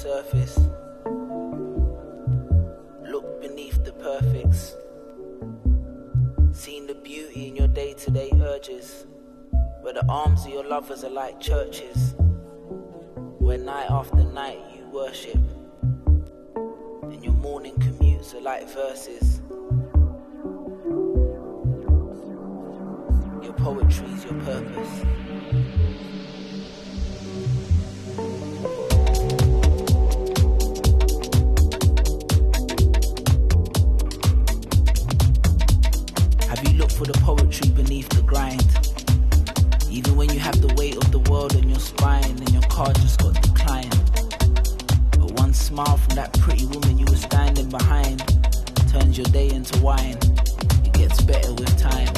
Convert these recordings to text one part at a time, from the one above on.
surface. Look beneath the perfects. Seeing the beauty in your day to day urges. Where the arms of your lovers are like churches. Where night after night you worship. And your morning commutes are like verses. Your poetry is your purpose. For the poetry beneath the grind? Even when you have the weight of the world on your spine and your car just got declined. But one smile from that pretty woman you were standing behind turns your day into wine. It gets better with time.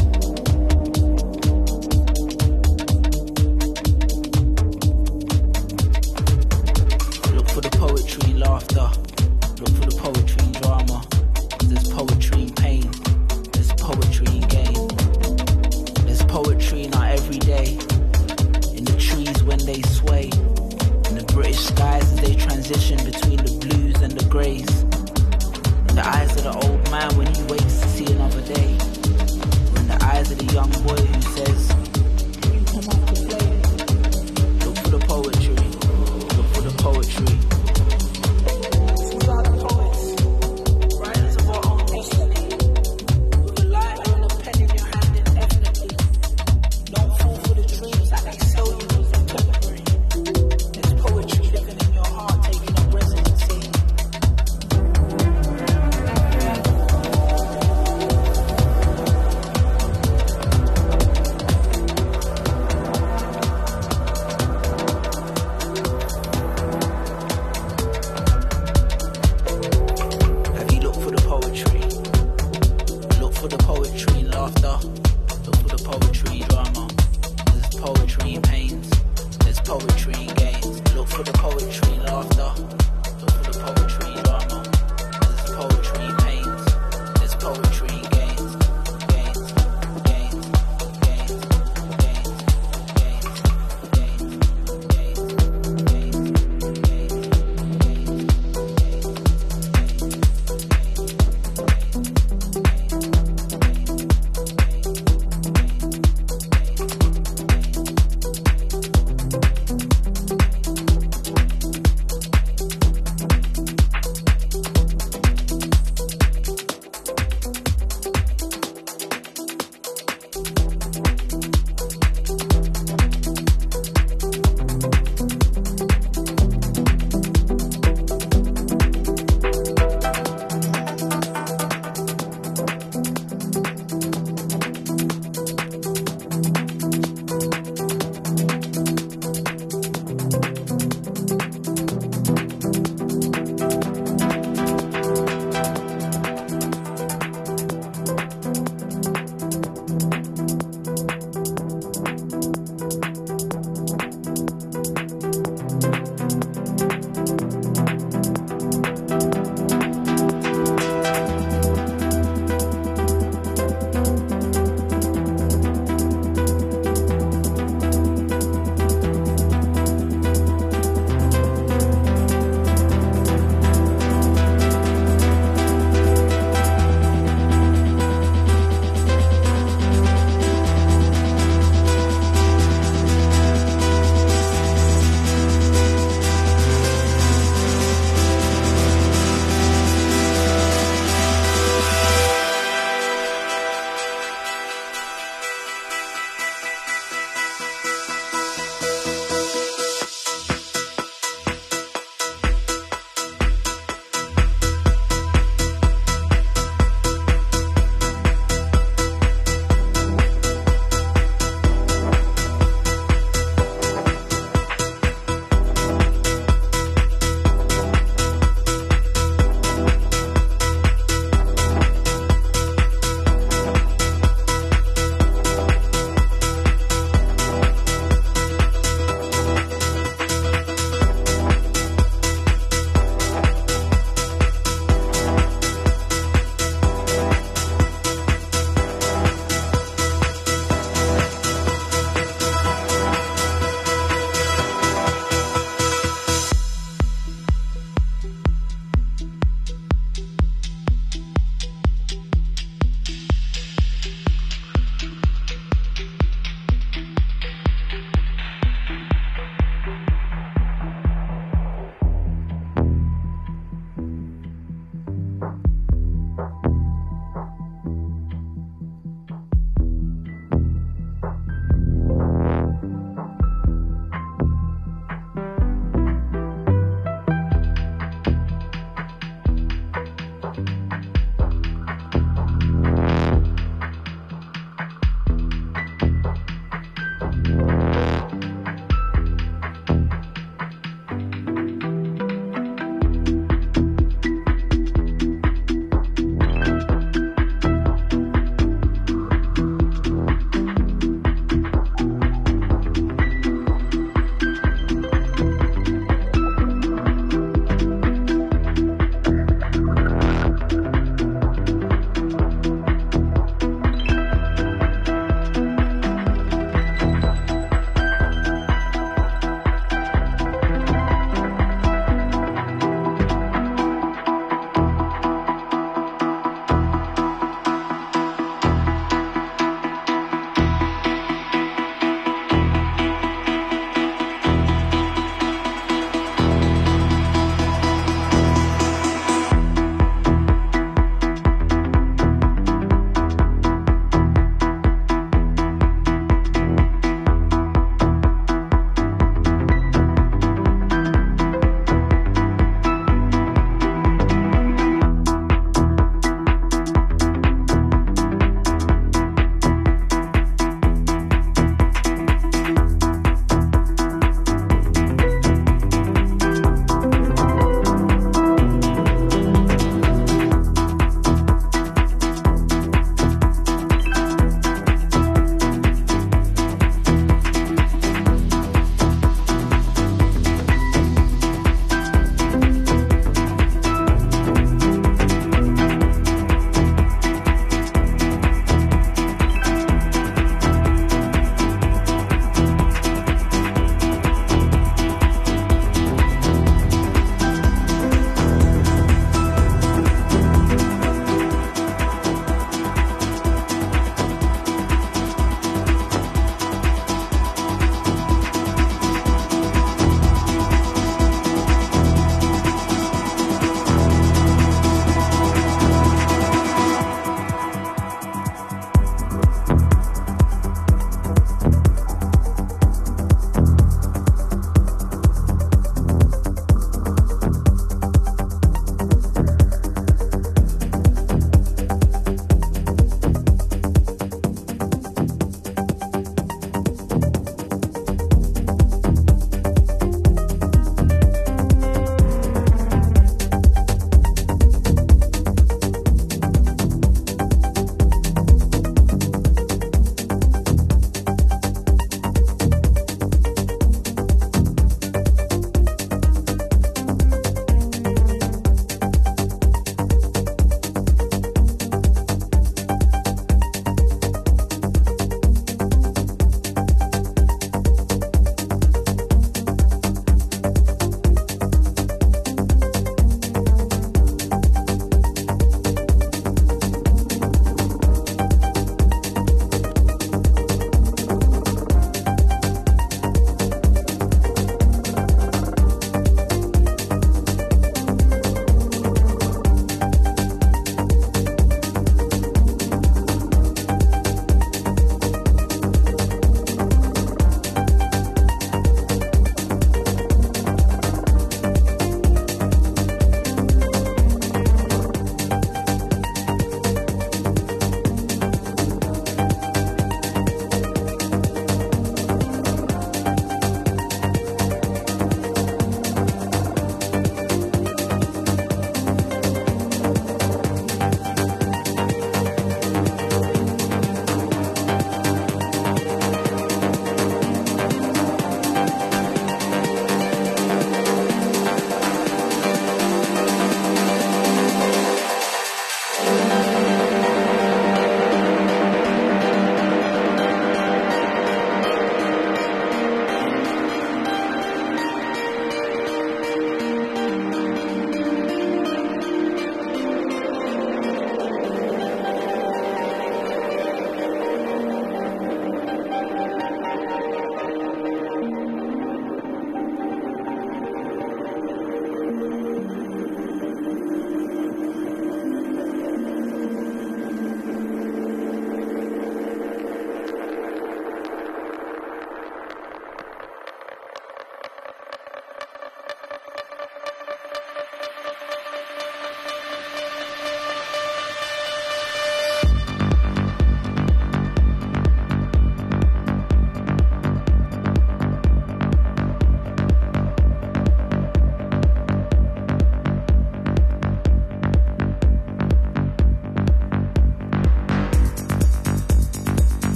Look for the poetry in laughter. Look for the poetry skies as they transition between the blues and the greys. In the eyes of the old man when he wakes to see another day. In the eyes of the young boy who says,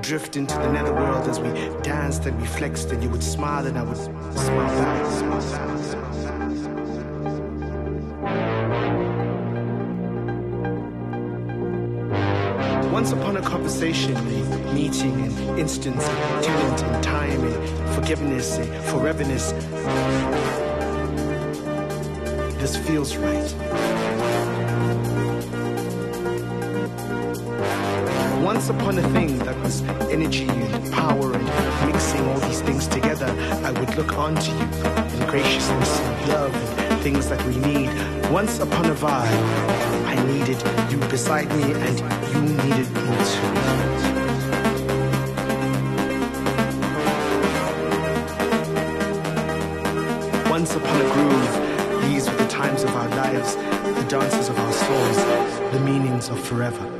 drift into the netherworld as we danced and we flexed and you would smile and I would smile back. Smile back. Once upon a conversation, a meeting, an instance, talent and time, and forgiveness, and foreverness. This feels right. Once upon a thing that was energy and power and mixing all these things together, I would look onto you in graciousness and love and things that we need. Once upon a vibe, I needed you beside me and you needed me too. Once upon a groove, these were the times of our lives, the dances of our souls, the meanings of forever.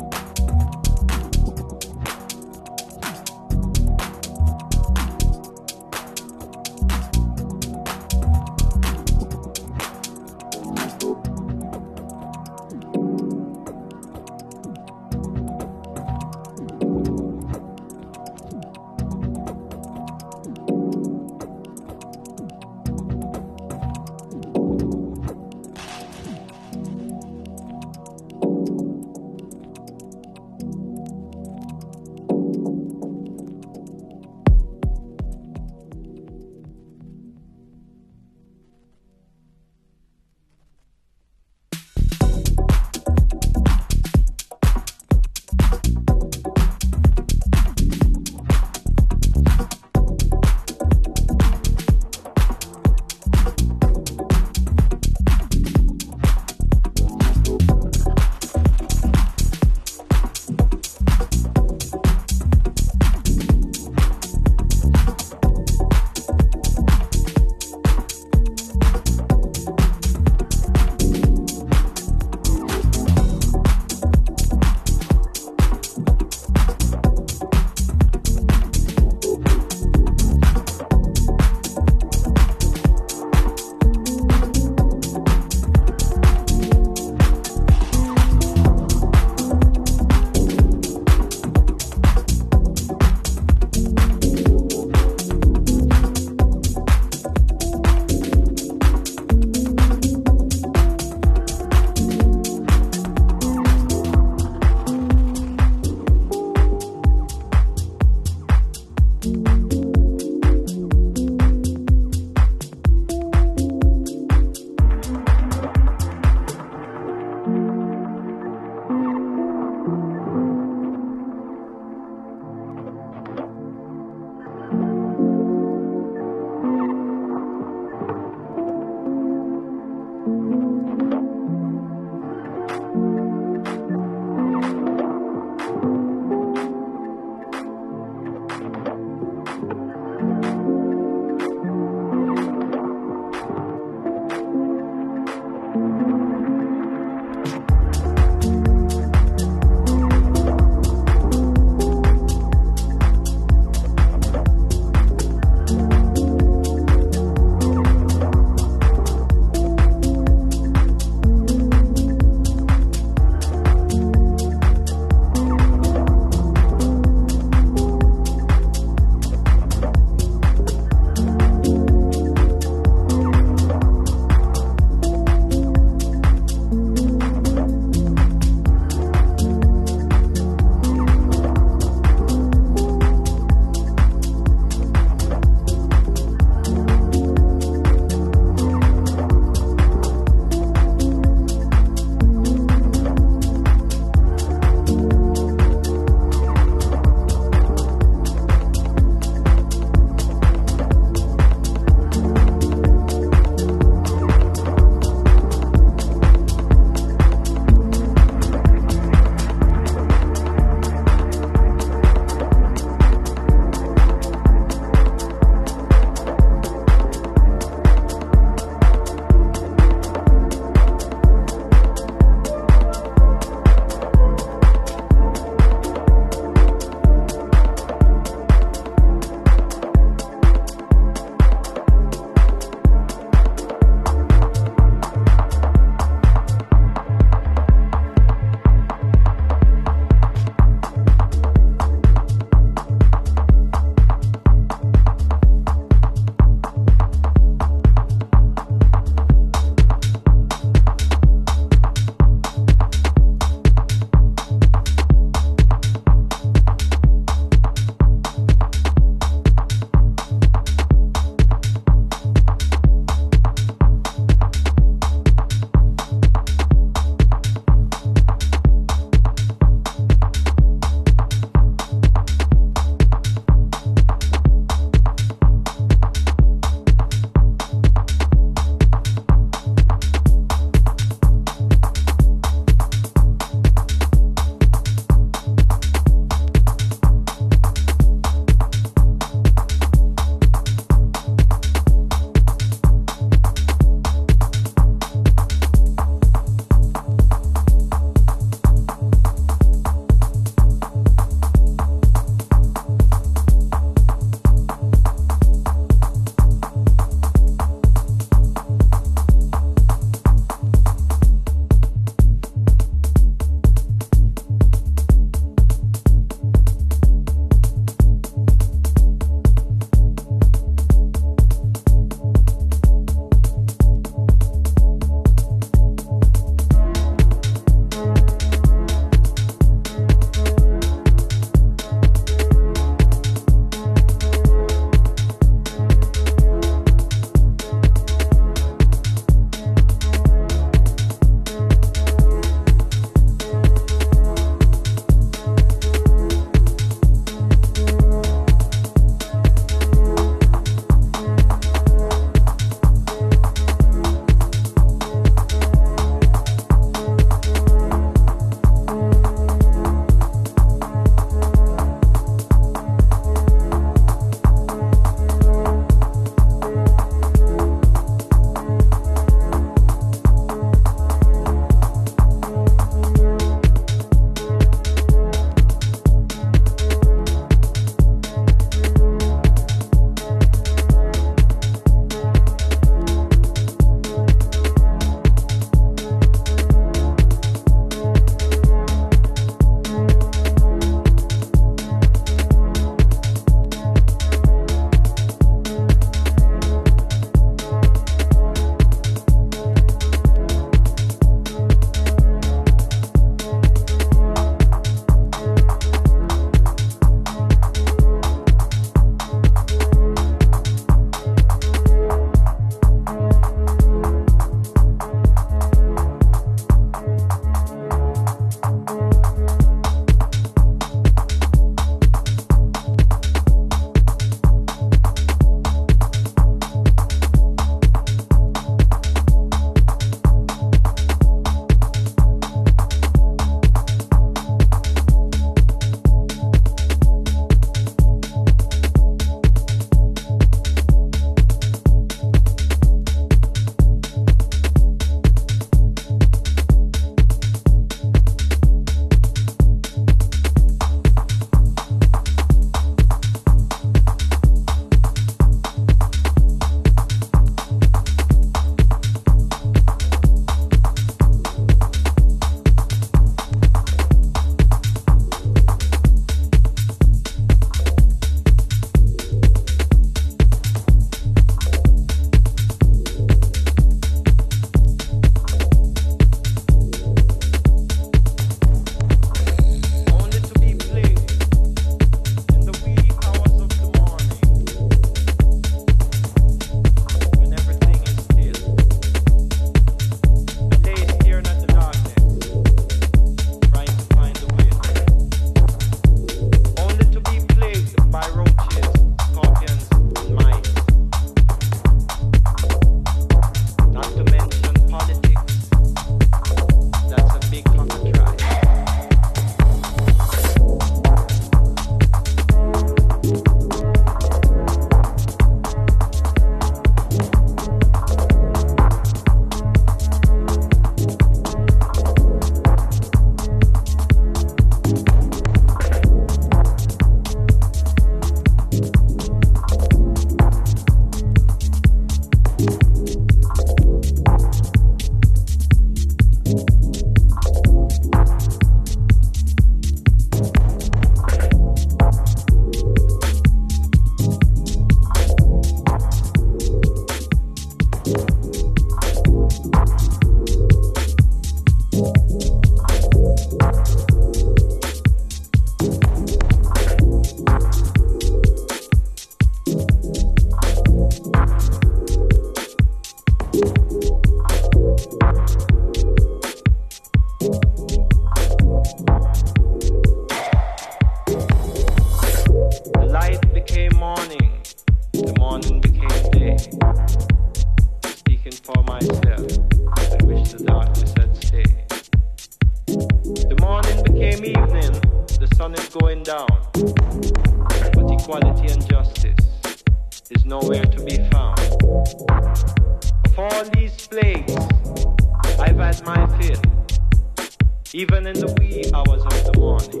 even in the wee hours of the morning,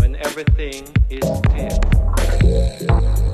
when everything is still.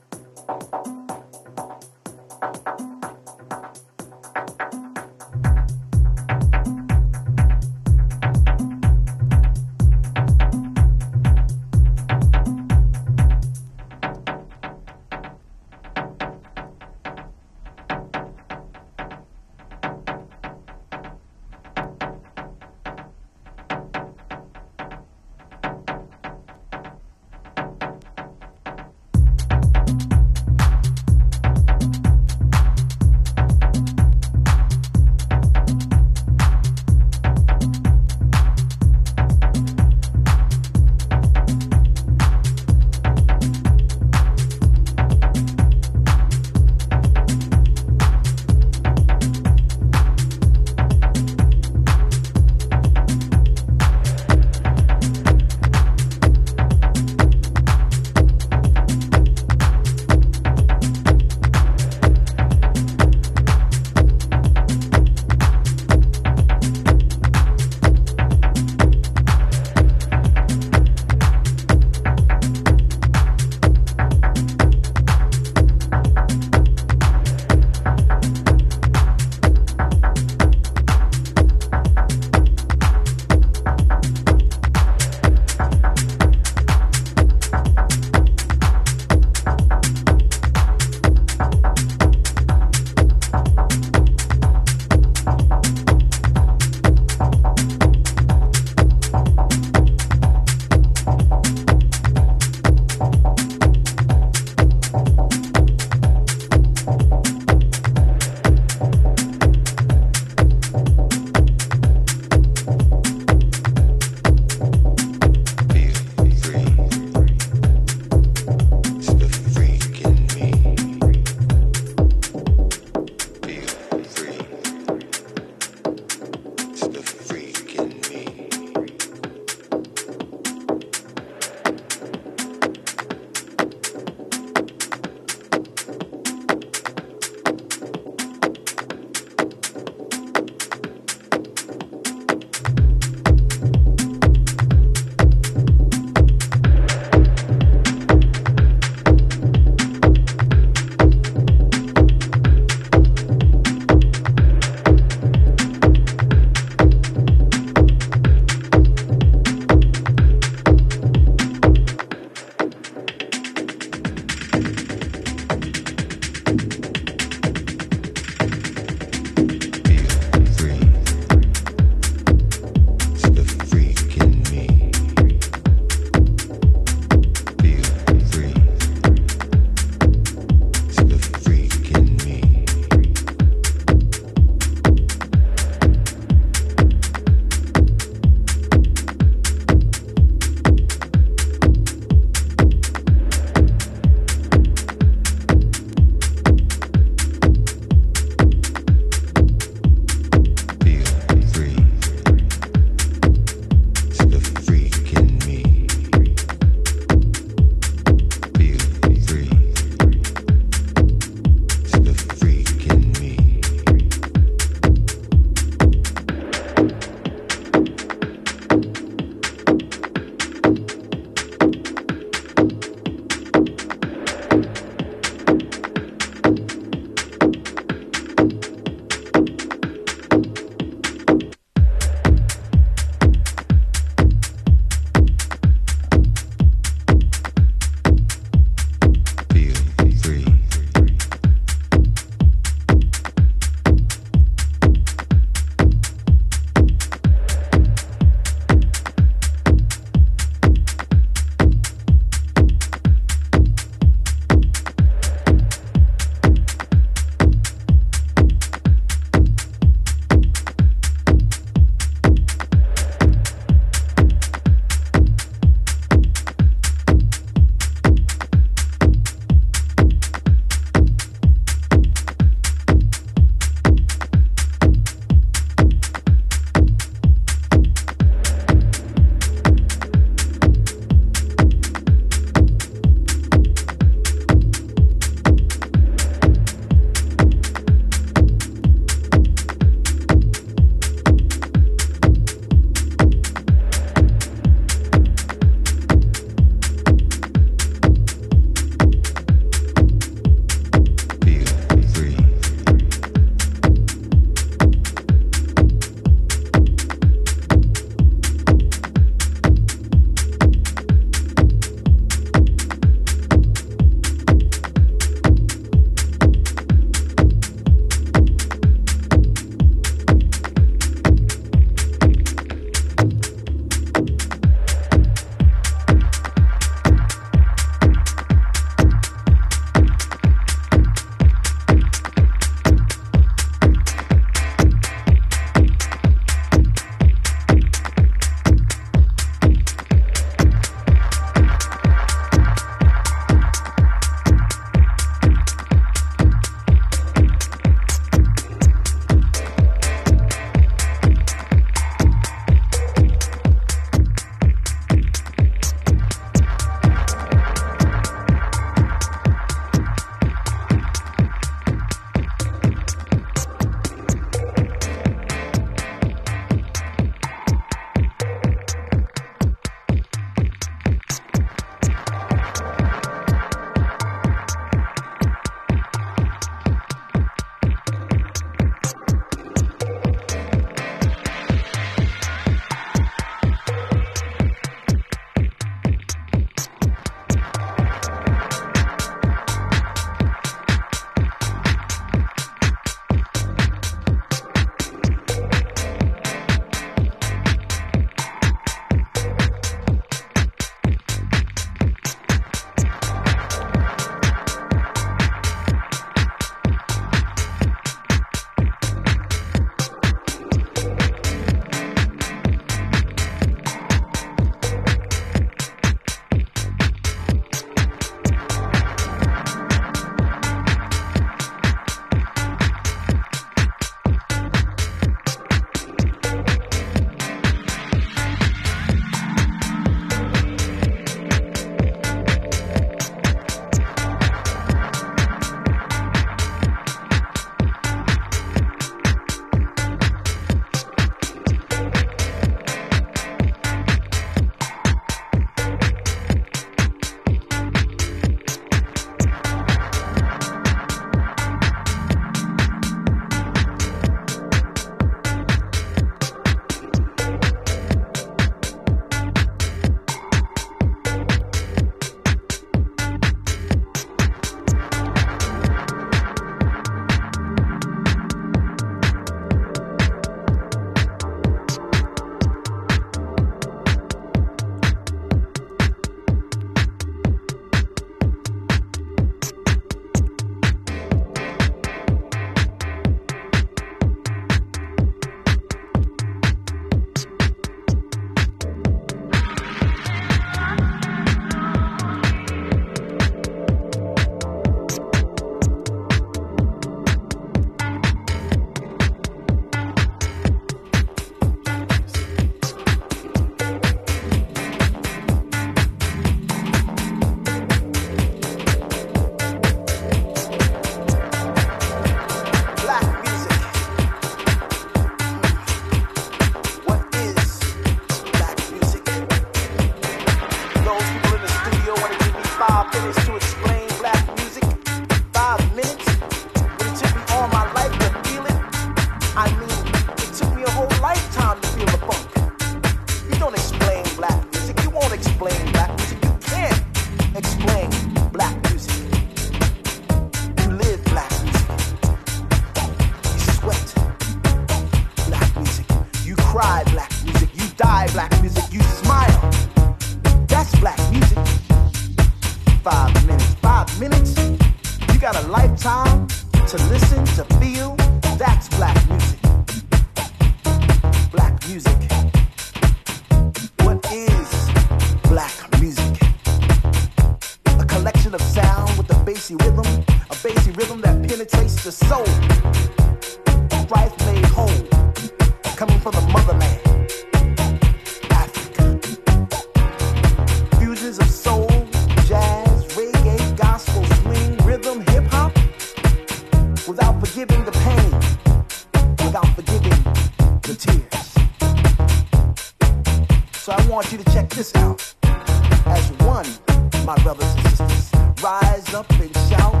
rise up and shout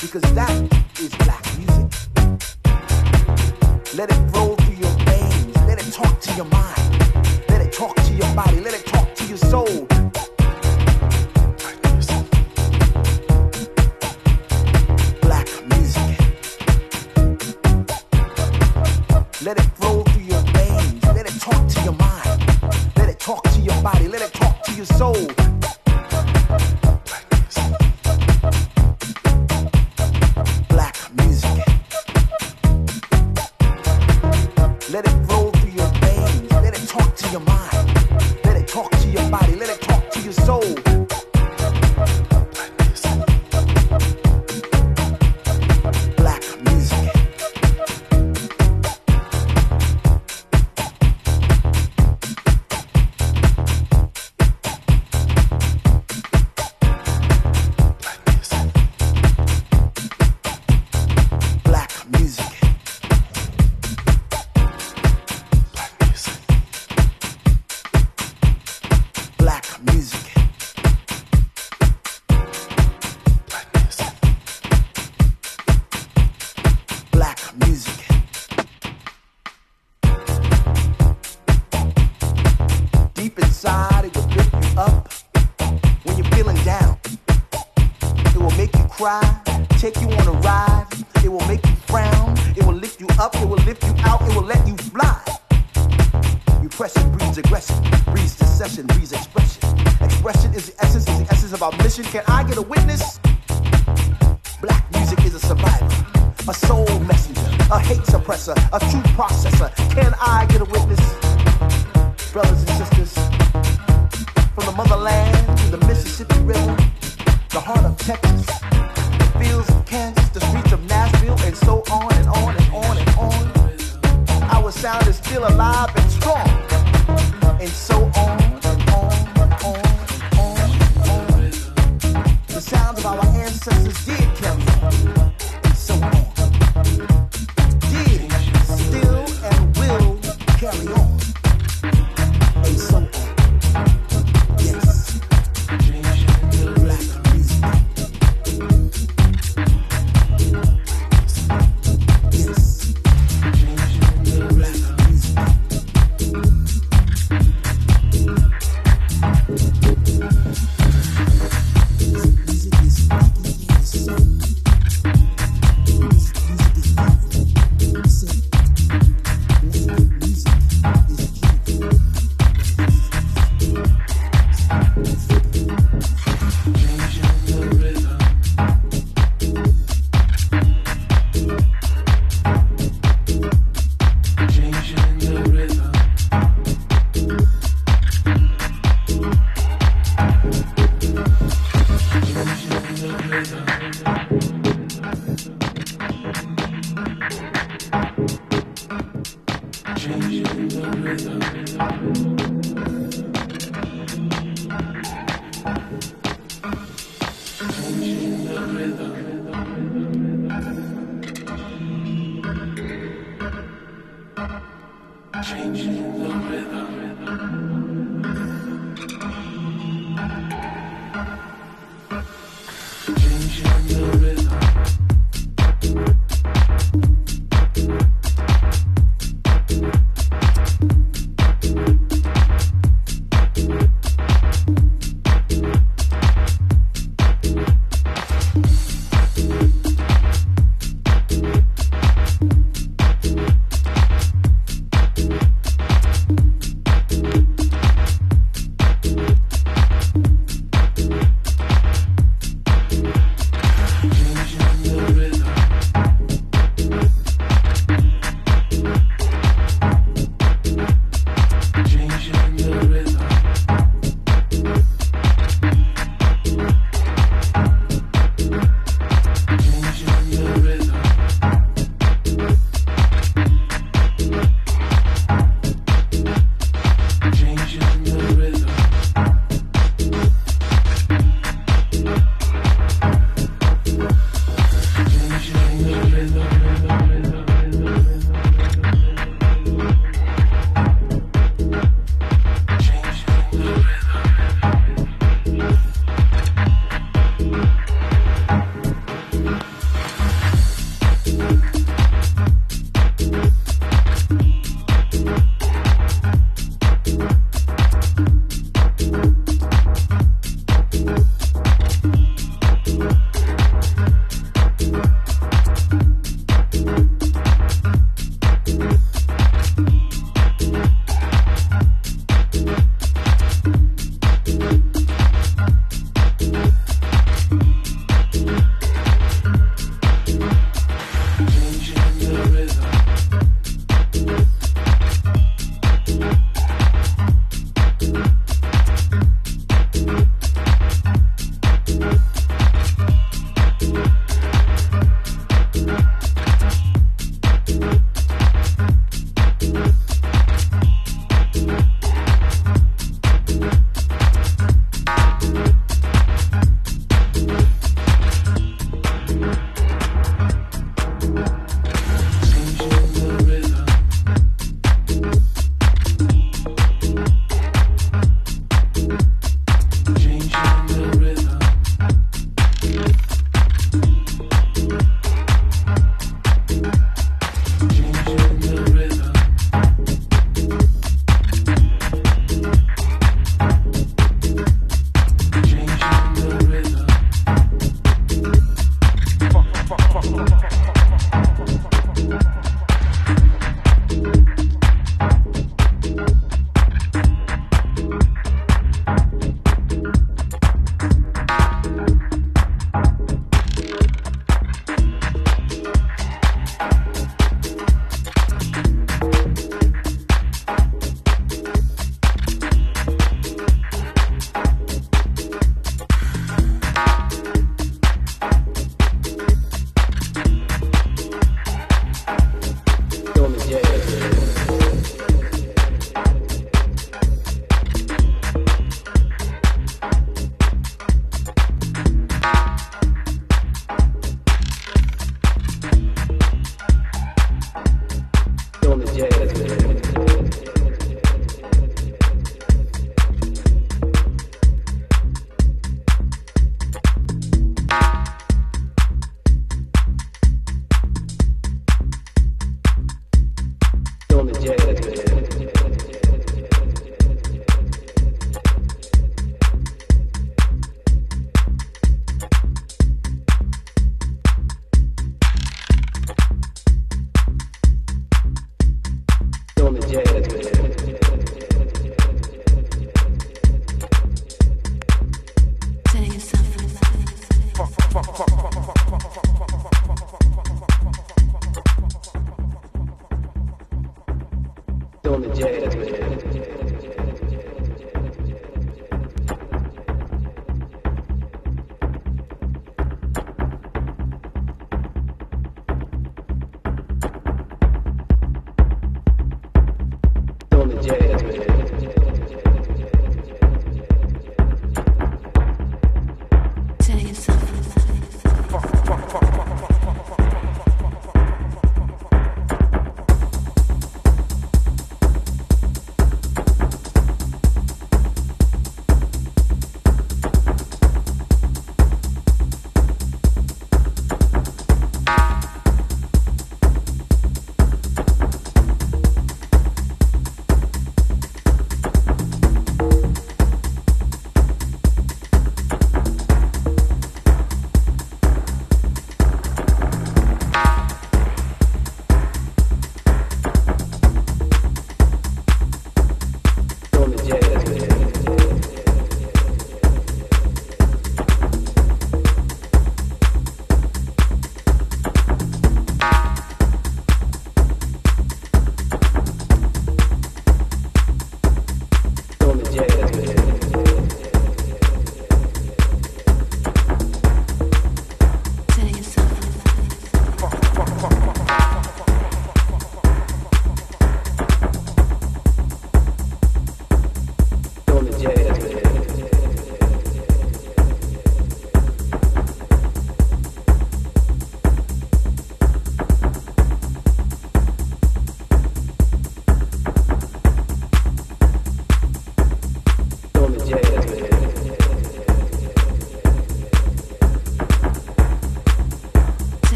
because that is black music. Let it flow through your veins. Let it talk to your mind. Let it talk to your body. Let it talk to your soul.